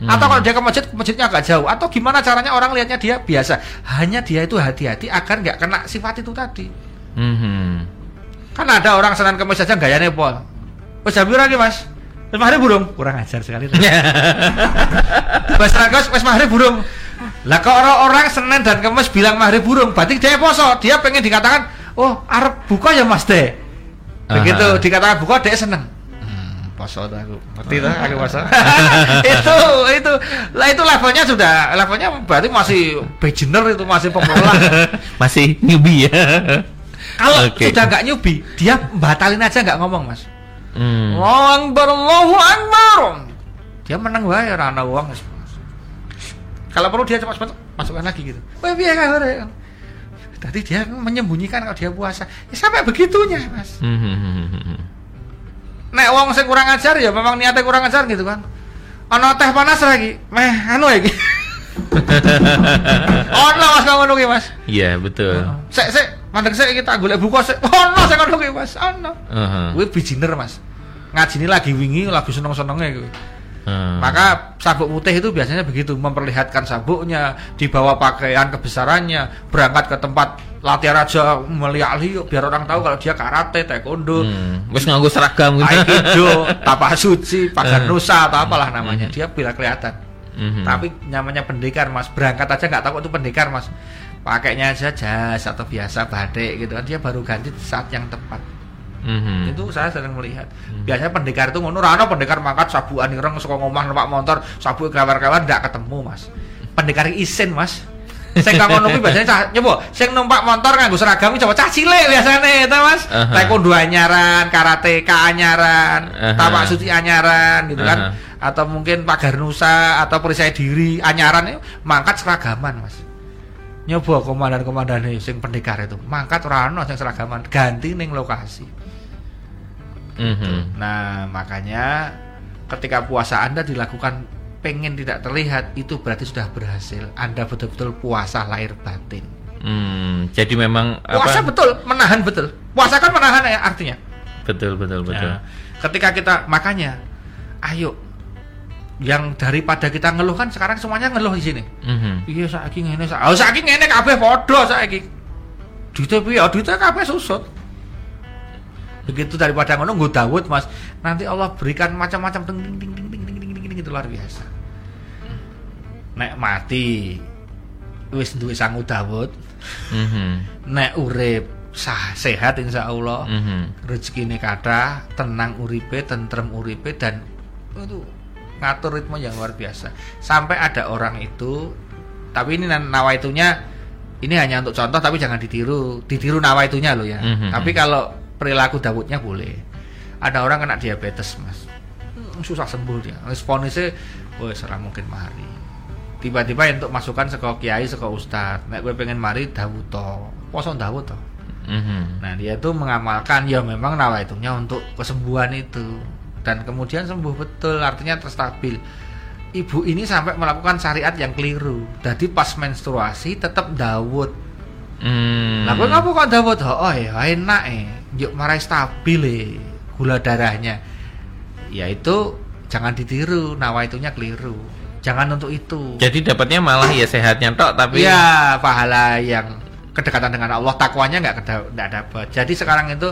Hmm. atau kalau dia ke masjid masjidnya agak jauh. Atau gimana caranya orang lihatnya dia biasa? Hanya dia itu hati-hati agar nggak kena sifat itu tadi. Mhm. kan ada orang senin kemis aja gayanya pol. Wes jam lagi mas? Wes maghrib burung? Kurang ajar sekali wes senin kemis wes maghrib burung. Lah kok orang-orang senin dan kemis bilang maghrib burung berarti dia poso. Dia pengen dikatakan oh arep buka ya mas deh begitu Aha. dikatakan buka dia seneng Hmm, tuh aku ngerti tuh aku poso itu itu lah itu levelnya sudah levelnya berarti masih beginner itu masih pemula Masih newbie ya. kalau Oke. sudah nggak nyubi dia batalin aja nggak ngomong mas Hmm. Allahu Akbar, Allahu Akbar. Dia menang wae ora ana uang. Kalau perlu dia cepat-cepat masukkan lagi gitu. Wah, piye kabar? Tadi dia menyembunyikan kalau dia puasa. Ya sampai begitunya, Mas. Mhm. Nek wong sing kurang ajar ya memang niatnya kurang ajar gitu kan. Ana teh panas lagi. Meh anu iki. Ono Mas ngono ki, Mas. Iya betul. Sek sek mandeg sek kita golek buka sek. Ono ngono ki, Mas. Ono. Kuwi beginner, Mas. Ngajini lagi wingi lagi seneng-senenge kuwi. Hmm. Maka sabuk putih itu biasanya begitu memperlihatkan sabuknya, dibawa pakaian kebesarannya, berangkat ke tempat latihan aja melihat-lihat biar orang tahu kalau dia karate, taekwondo, Hmm. Wes nganggo seragam gitu. aikido, tapak suci, pagar Eh. nusa atau apalah namanya. Dia bila kelihatan. Mhm. Tapi namanya pendekar mas, berangkat aja nggak tahu itu pendekar mas. Pakainya aja jas atau biasa batik gitu kan dia baru ganti saat yang tepat. Mhm. Itu saya sering melihat. Biasanya pendekar itu ngono, rano pendekar mangkat sabuan ireng saka ngomah numpak motor, sabuk kawan-kawan ndak ketemu, Mas. Pendekar isin, Mas. Sing kang ngono kuwi biasanya cah nyoba, sing numpak motor nganggo seragam coba cah cilik biasane itu, Mas. Aha. Taekwondo anyaran, karate anyaran, Aha. tapak suci anyaran gitu kan. Atau mungkin pagar nusa atau perisai diri anyaran itu mangkat seragaman, Mas. Nyoba komandan-komandan sing pendekar itu, mangkat ora ono sing seragaman, ganti ning lokasi. Mhm. Nah, makanya ketika puasa Anda dilakukan pengen tidak terlihat itu berarti sudah berhasil. Anda betul-betul puasa lahir batin. Hmm, jadi memang Puasa apa? betul, menahan betul. Puasa kan menahan ya artinya. Betul betul betul. Nah, ketika kita makanya ayo yang daripada kita ngeluh kan sekarang semuanya ngeluh di sini. Mhm. Iya saiki ngene sa. Oh saiki ngene kabeh padha saiki. Duite piye? Oh, Duite kabeh susut. Begitu daripada ngono nggo Daud, Mas. Nanti Allah berikan macam-macam ding ding ding ding ding ding ding ding itu luar biasa. Nek mati wis duwe sangu Daud, Mhm. nek urip sah sehat insya Allah Mhm. rezekine kathah, tenang uripe, tentrem uripe dan itu ngatur ritme yang luar biasa. Sampai ada orang itu tapi ini nawaitunya ini hanya untuk contoh tapi jangan ditiru. Ditiru nawaitunya loh ya. Mhm. Tapi kalau perilaku Dawudnya boleh. Ada orang kena diabetes, Mas. Hmm, susah sembuh dia. Responnya wes ora mungkin mari. Tiba-tiba untuk masukan saka kiai saka ustad. Nek gue pengen mari Dawud to. Poso Dawud to. Mhm. Nah dia tuh mengamalkan ya memang nawaitunya untuk kesembuhan itu dan kemudian sembuh betul artinya terstabil ibu ini sampai melakukan syariat yang keliru. Jadi pas menstruasi tetap Dawud. Hmm. Lah kowe ngapa kok Dawud? Oh ya enak eh. Yuk marai stabil eh gula darahnya. Ya itu jangan ditiru, nawaitunya keliru. Jangan untuk itu. Jadi dapatnya malah ya sehatnya tok tapi Iya, pahala yang kedekatan dengan Allah, takwanya nggak nggak dapat. Jadi sekarang itu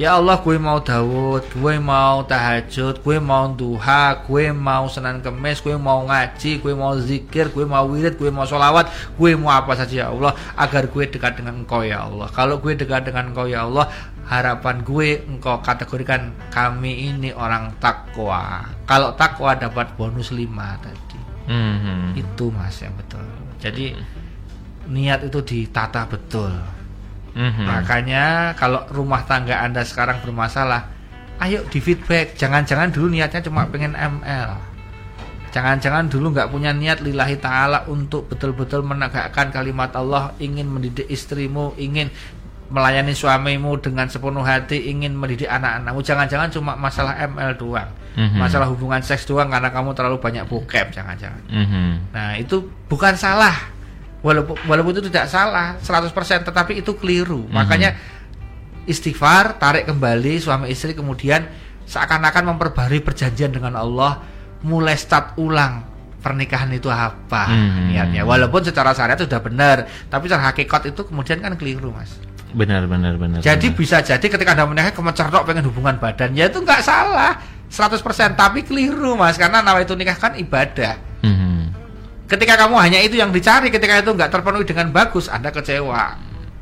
ya Allah gue mau Daud, gue mau tahajud, gue mau duha, gue mau senan kemis, gue mau ngaji, gue mau zikir, gue mau wirid, gue mau sholawat, gue mau apa saja ya Allah agar gue dekat dengan engkau ya Allah. Kalau gue dekat dengan engkau ya Allah, harapan gue engkau kategorikan kami ini orang takwa. Kalau takwa dapat bonus 5 tadi Mhm. itu mas yang betul jadi niat itu ditata betul Mhm. makanya kalau rumah tangga anda sekarang bermasalah ayo di feedback jangan-jangan dulu niatnya cuma pengen ML jangan-jangan dulu nggak punya niat lillahi taala untuk betul-betul menegakkan kalimat Allah ingin mendidik istrimu ingin melayani suamimu dengan sepenuh hati ingin mendidik anak-anakmu jangan-jangan cuma masalah ML doang Mhm. masalah hubungan seks doang karena kamu terlalu banyak bokep jangan-jangan Mhm. Nah, itu bukan salah. Walaupun walaupun itu tidak salah 100% tetapi itu keliru. Mhm. Makanya istighfar, tarik kembali suami istri kemudian seakan-akan memperbarui perjanjian dengan Allah, mulai start ulang pernikahan itu apa Mhm. niatnya. Walaupun secara syariat sudah benar, tapi secara hakikat itu kemudian kan keliru, Mas. Benar benar benar. Jadi benar. bisa jadi ketika Anda menikah kemencerok pengen hubungan badan, ya itu nggak salah 100% tapi keliru, Mas, karena nawa itu nikah kan ibadah. Mhm. Ketika kamu hanya itu yang dicari, ketika itu nggak terpenuhi dengan bagus, Anda kecewa,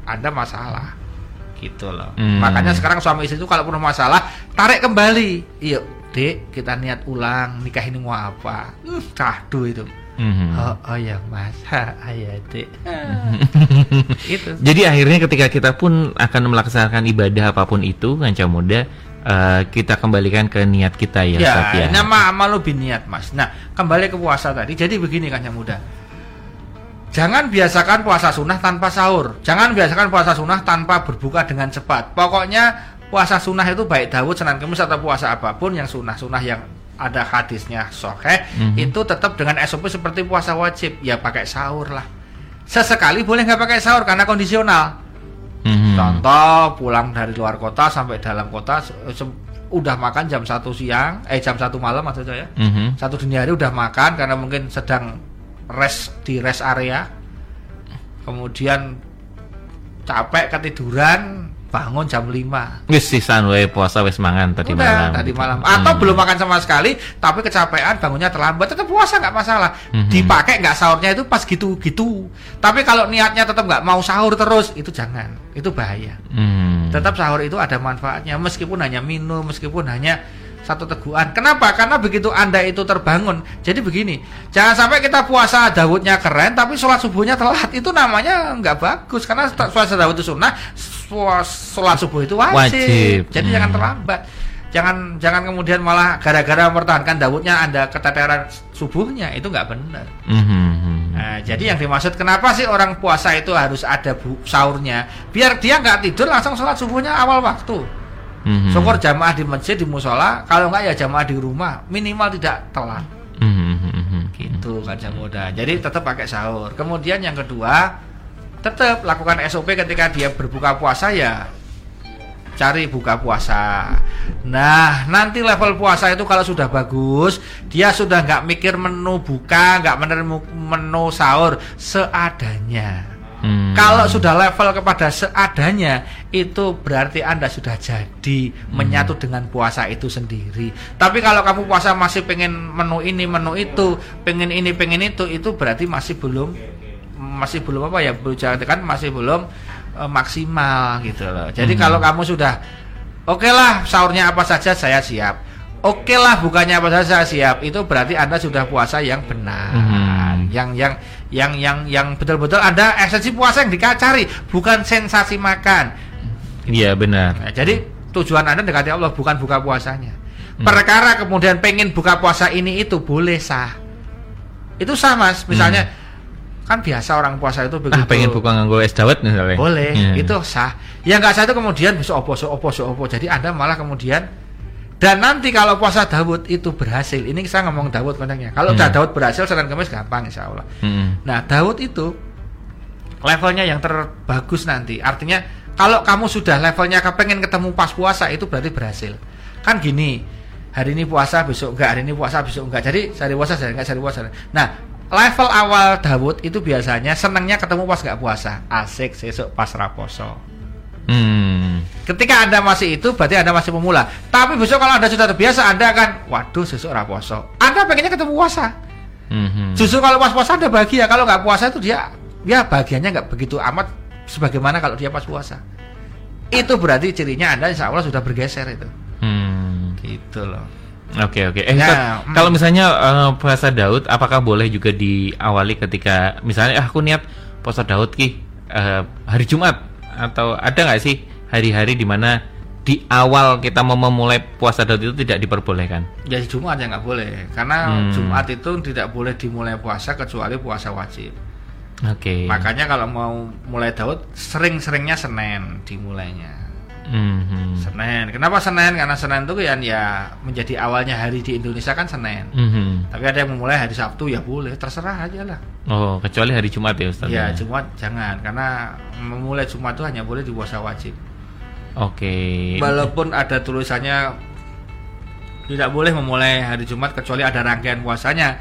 Anda masalah, gitu loh. Hmm. Makanya sekarang suami istri itu kalau punya masalah, tarik kembali. Yuk, dek, kita niat ulang, nikah ini mau apa? Hmm, cahdu itu. Mhm. Oh, oh ya mas, ha, ya dek. itu. Jadi akhirnya ketika kita pun akan melaksanakan ibadah apa pun itu kanca muda eh, kita kembalikan ke niat kita ya, Ustaz, Ya, nama amalu biniat mas. Nah, kembali ke puasa tadi. Jadi begini kan yang muda. Jangan biasakan puasa sunnah tanpa sahur. Jangan biasakan puasa sunnah tanpa berbuka dengan cepat. Pokoknya puasa sunnah itu baik Dawud, Senin Kemis atau puasa apa pun yang sunnah-sunnah yang ada hadisnya soheh Mhm. itu tetap dengan SOP seperti puasa wajib ya pakai sahur lah sesekali boleh nggak pakai sahur karena kondisional Mhm. Contoh pulang dari luar kota sampai dalam kota udah makan jam satu siang, eh jam satu malam maksud saya. Mhm. Satu dini hari udah makan karena mungkin sedang rest di rest area. Kemudian capek ketiduran, bangun jam 5. Wis sisan wae puasa wis mangan tadi Udah, malam. tadi gitu. malam. Atau Hmm. belum makan sama sekali, tapi kecapean, bangunnya terlambat, tetap puasa nggak masalah. Mhm. Dipakai nggak sahurnya itu pas gitu-gitu. Tapi kalau niatnya tetap nggak mau sahur terus, itu jangan, itu bahaya. Hmm. Tetap sahur itu ada manfaatnya meskipun hanya minum, meskipun hanya satu teguhan. Kenapa? Karena begitu Anda itu terbangun. Jadi begini, jangan sampai kita puasa Dawudnya keren tapi sholat subuhnya telat. Itu namanya nggak bagus karena puasa Dawud itu sunnah, sholat subuh itu wajib. Wajib. Jadi Hmm. jangan terlambat. Jangan jangan kemudian malah gara-gara mempertahankan Dawudnya Anda keteteran subuhnya itu nggak benar. Mhm. Nah, jadi yang dimaksud kenapa sih orang puasa itu harus ada bu sahurnya? Biar dia nggak tidur langsung sholat subuhnya awal waktu. Mhm. Syukur jamaah di masjid di musola, kalau nggak ya jamaah di rumah minimal tidak telat. Mhm, mhm, mhm. Gitu kan muda. Jadi tetap pakai sahur. Kemudian yang kedua, tetap lakukan SOP ketika dia berbuka puasa ya cari buka puasa. Nah, nanti level puasa itu kalau sudah bagus, dia sudah nggak mikir menu buka, nggak menerima menu sahur seadanya. Hmm. Kalau sudah level kepada seadanya, itu berarti Anda sudah jadi menyatu dengan puasa itu sendiri. Tapi kalau kamu puasa masih pengen menu ini, menu itu, pengen ini, pengen itu, itu berarti masih belum masih belum apa ya, kan masih belum eh, maksimal gitu loh. Jadi Hmm. kalau kamu sudah oke lah sahurnya apa saja saya siap. Oke lah bukannya apa saja saya siap. Itu berarti Anda sudah puasa yang benar. Hmm. Yang yang yang yang yang betul-betul Anda esensi puasa yang dicari, bukan sensasi makan. Iya benar. Nah, jadi tujuan Anda dekati Allah bukan buka puasanya. Hmm. Perkara kemudian pengen buka puasa ini itu boleh sah. Itu sah Mas. Misalnya kan biasa orang puasa itu begitu. Hmm. Ah pengen buka nganggo es dawet misalnya. Boleh, Iya. itu sah. Yang nggak sah itu kemudian bisa opo so opo so opo. Jadi Anda malah kemudian Dan nanti kalau puasa Dawud itu berhasil, ini saya ngomong Dawud konteksnya. Kalau Hmm. Dawud berhasil, Senin Kamis gampang insya Allah. Mm-mm. Nah, Daud itu levelnya yang terbagus nanti. Artinya kalau kamu sudah levelnya kepengen ketemu pas puasa itu berarti berhasil. Kan gini, hari ini puasa besok enggak, hari ini puasa besok enggak. Jadi hari puasa hari enggak, hari puasa. Nah, level awal Daud itu biasanya senangnya ketemu pas enggak puasa. Asik sesuk pas raposo. Hmm. Ketika Anda masih itu berarti Anda masih pemula. Tapi besok kalau Anda sudah terbiasa Anda akan waduh sesuk raposo. Anda pengennya ketemu puasa. Mhm. Justru kalau pas puasa ada bahagia, kalau nggak puasa itu dia ya bahagianya nggak begitu amat sebagaimana kalau dia pas puasa. Itu berarti cirinya Anda insya Allah sudah bergeser itu. Hmm. Gitu loh. Oke oke. Eh, Ya, Ustaz, mm. kalau misalnya eh, puasa Daud, apakah boleh juga diawali ketika misalnya ah, aku niat puasa Daud ki eh, hari Jumat atau ada nggak sih hari-hari di mana di awal kita mau memulai puasa Daud itu tidak diperbolehkan? Jadi Jumat ya nggak boleh, karena Hmm. Jumat itu tidak boleh dimulai puasa kecuali puasa wajib. Oke. Makanya kalau mau mulai Daud sering-seringnya Senin dimulainya. Mhm. Senin. Kenapa Senin? Karena Senin itu kan ya menjadi awalnya hari di Indonesia kan Senin. Mhm. Tapi ada yang memulai hari Sabtu ya boleh, terserah aja lah. Oh, kecuali hari Jumat ya Ustaz. Ya Jumat jangan karena memulai Jumat itu hanya boleh di puasa wajib. Oke. Walaupun ada tulisannya tidak boleh memulai hari Jumat kecuali ada rangkaian puasanya.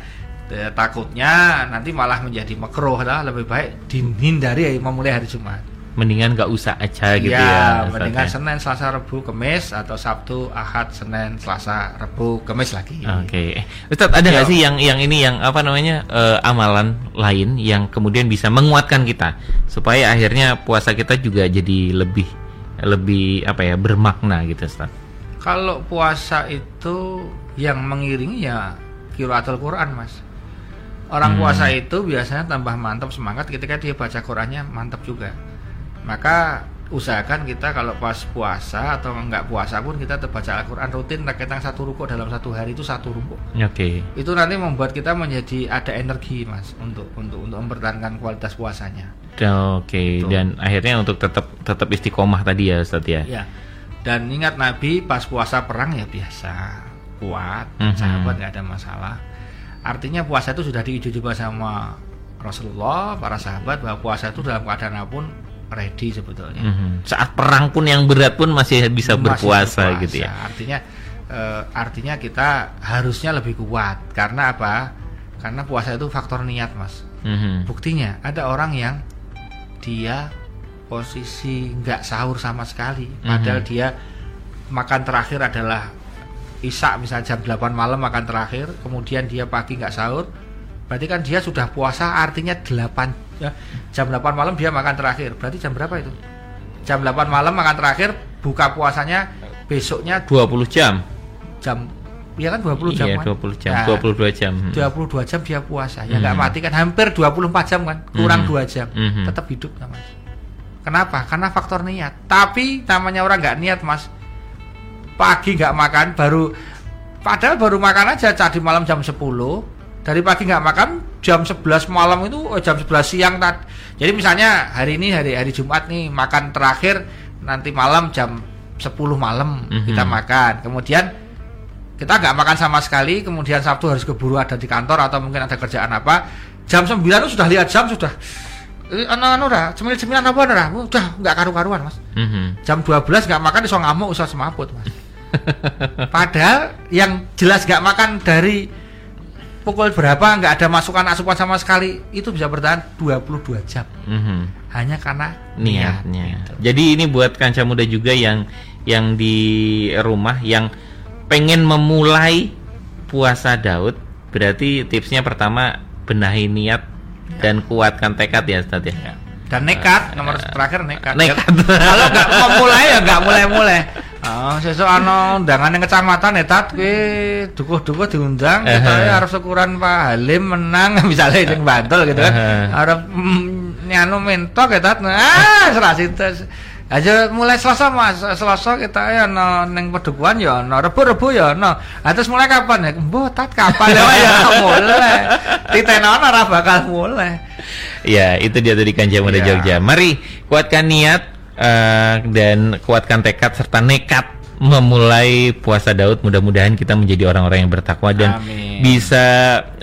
Eh, takutnya nanti malah menjadi makruh lah lebih baik dihindari memulai hari Jumat. Mendingan nggak usah aja gitu ya, ya. Ustaz, mendingan. Senin, Selasa, Rabu, Kamis atau Sabtu, Ahad, Senin, Selasa, Rabu, Kamis lagi. Oke, Eh, Ustadz ada nggak Ya. sih yang yang ini yang apa namanya eh, amalan lain yang kemudian bisa menguatkan kita supaya akhirnya puasa kita juga jadi lebih lebih apa ya bermakna gitu Ustaz. Kalau puasa itu yang mengiringi ya kiraatul Quran, Mas. Orang Hmm. puasa itu biasanya tambah mantap semangat ketika dia baca Qurannya mantap juga. Maka usahakan kita kalau pas puasa atau enggak puasa pun kita tetap baca Al-Quran rutin terkadang satu ruko dalam satu hari itu satu ruko Oke. itu nanti membuat kita menjadi ada energi mas untuk untuk untuk mempertahankan kualitas puasanya Oke, Betul. dan akhirnya untuk tetap tetap istiqomah tadi ya Ustadz ya. ya dan ingat Nabi pas puasa perang ya biasa kuat Mhm. sahabat nggak ada masalah artinya puasa itu sudah diuji coba sama Rasulullah para sahabat bahwa puasa itu dalam keadaan apa pun ready sebetulnya Mhm. Saat perang pun yang berat pun masih bisa Masih berpuasa, berpuasa. gitu ya. artinya eh, artinya kita harusnya lebih kuat karena apa karena puasa itu faktor niat mas Mhm. Buktinya ada orang yang dia posisi nggak sahur sama sekali, padahal Mhm. dia makan terakhir adalah isak misalnya jam 8 malam makan terakhir, kemudian dia pagi nggak sahur, berarti kan dia sudah puasa artinya 8 ya, jam 8 malam dia makan terakhir, berarti jam berapa itu? Jam 8 malam makan terakhir, buka puasanya besoknya 20 jam. jam ya kan 20 jam Iya, kan? 20 jam, Nah, 22 jam. Mhm. 22 jam dia puasa ya nggak Mhm. mati kan hampir 24 jam kan kurang Mhm. 2 jam Mhm. tetap hidup nah, mas kenapa karena faktor niat tapi namanya orang nggak niat mas pagi nggak makan baru padahal baru makan aja tadi malam jam 10 dari pagi nggak makan jam 11 malam itu eh, jam 11 siang tadi jadi misalnya hari ini hari hari Jumat nih makan terakhir nanti malam jam 10 malam Mhm. kita makan kemudian kita nggak makan sama sekali kemudian Sabtu harus keburu ada di kantor atau mungkin ada kerjaan apa jam 9 itu sudah lihat jam sudah eh, anu anu dah cemil cemilan apa dah udah nggak karu-karuan mas Mhm. jam 12 nggak makan iso ngamuk usah semaput mas padahal yang jelas nggak makan dari pukul berapa nggak ada masukan asupan sama sekali itu bisa bertahan 22 jam Mhm. hanya karena niatnya. Gitu. Jadi ini buat kanca muda juga yang yang di rumah yang pengen memulai puasa Daud, berarti tipsnya pertama benahi niat dan kuatkan tekad ya Ustaz ya. Ya. Dan nekat, nomor terakhir nekat. Nekat. Ya, kalau nggak mau mulai ya nggak mulai-mulai. Oh, sesuk ana undangan yang kecamatan ya tat kowe dukuh-dukuh diundang kita Eh. ya harus syukuran Pak Halim menang misalnya yang Bantul gitu kan. Harap mm, nyanu mentok ya tat. Ah, serasi. Aja mulai Selasa Mas, Selasa kita ya no ning pedukuhan ya no rebu-rebu ya no. Ah, terus mulai kapan ya? Mbok tat kapan ya ya mulai. Titenono ora bakal mulai. Ya, itu dia tadi muda Iya. Jogja. Mari kuatkan niat eh, dan kuatkan tekad serta nekat memulai puasa Daud mudah-mudahan kita menjadi orang-orang yang bertakwa dan Amin. bisa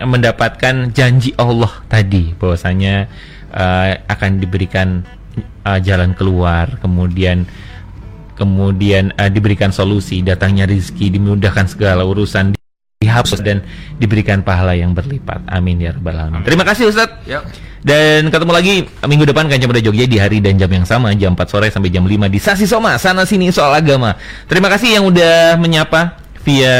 mendapatkan janji Allah tadi bahwasanya uh, akan diberikan uh, jalan keluar kemudian kemudian uh, diberikan solusi datangnya rizki dimudahkan segala urusan dihapus dan diberikan pahala yang berlipat. Amin ya rabbal alamin. Terima kasih Ustadz Yuk. dan ketemu lagi minggu depan Kancam Muda Jogja di hari dan jam yang sama jam 4 sore sampai jam 5 di Sasi Soma sana sini soal agama. Terima kasih yang udah menyapa via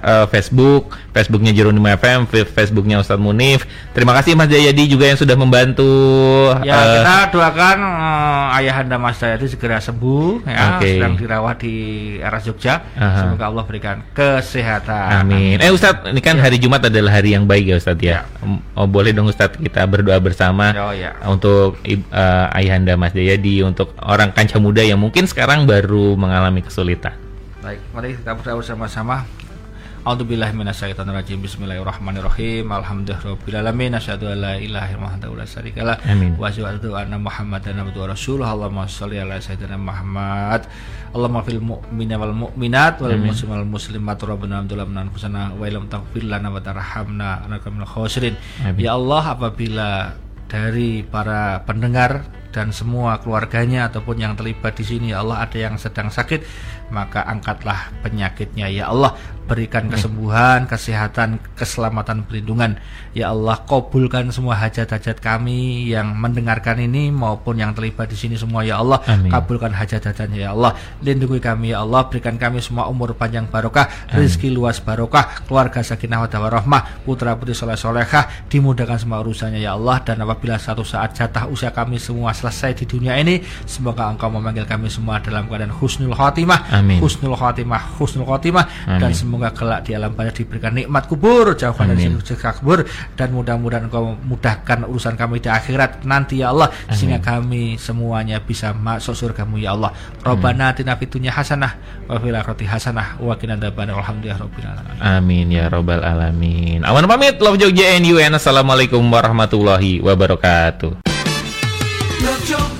uh, Facebook, Facebooknya Jeronimo FM, Facebooknya Ustadz Munif. Terima kasih Mas Jayadi juga yang sudah membantu. Ya, uh, kita doakan eh, ayahanda Mas Dayati segera sembuh ya, Oke. sedang dirawat di RS Jogja. Aha. Semoga Allah berikan kesehatan. Amin. Eh Ustadz, ini kan hari Jumat adalah hari yang baik ya Ustadz ya. Oh, boleh dong Ustadz kita berdoa bersama Oh ya. untuk eh, ayahanda Mas Jayadi, untuk orang kanca muda yang mungkin sekarang baru mengalami kesulitan. Baik, mari kita berdoa bersama-sama. A'udzubillahi minasyaitonirrajim. Bismillahirrahmanirrahim. Alhamdulillahirabbil alamin. Asyhadu an la ilaha illallah la Amin. wa asyhadu anna Muhammadan abduhu wa rasuluh. Allahumma shalli ala sayyidina Muhammad. Allahumma fil mu'mina wal mu'minat wal Amin. muslimin wal muslimat rabbana amdullah min anfusana wa ilam taghfir lana wa tarhamna anaka minal khosirin. Ya Allah, apabila dari para pendengar dan semua keluarganya ataupun yang terlibat di sini ya Allah ada yang sedang sakit maka angkatlah penyakitnya ya Allah berikan kesembuhan kesehatan keselamatan perlindungan. Ya Allah kabulkan semua hajat-hajat kami yang mendengarkan ini maupun yang terlibat di sini semua ya Allah. Amin. kabulkan hajat-hajatnya ya Allah. Lindungi kami ya Allah. Berikan kami semua umur panjang barokah rezeki luas barokah keluarga sakinah wa warahmah putra putri soleh solehah dimudahkan semua urusannya ya Allah. Dan apabila satu saat jatah usia kami semua selesai di dunia ini semoga engkau memanggil kami semua dalam keadaan husnul khotimah Amin. husnul khotimah husnul khotimah dan Amin. Semoga kelak di alam barzah diberikan nikmat kubur jauhkan dari Amin. siksa kubur dan mudah-mudahan engkau mudahkan urusan kami di akhirat nanti ya Allah sehingga kami semuanya bisa masuk surgamu ya Allah Rabbana atina fid dunya hasanah wa fil akhirati hasanah wa qina adzabannar alhamdulillah rabbil alamin Amin ya robbal alamin. Awan pamit, love Jogja and you and assalamualaikum warahmatullahi wabarakatuh. Love Jogja.